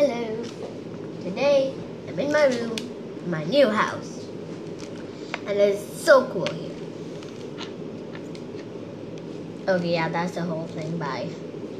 Hello. Today I'm in my room, my new house. And it's so cool here. Okay, yeah, that's the whole thing. Bye.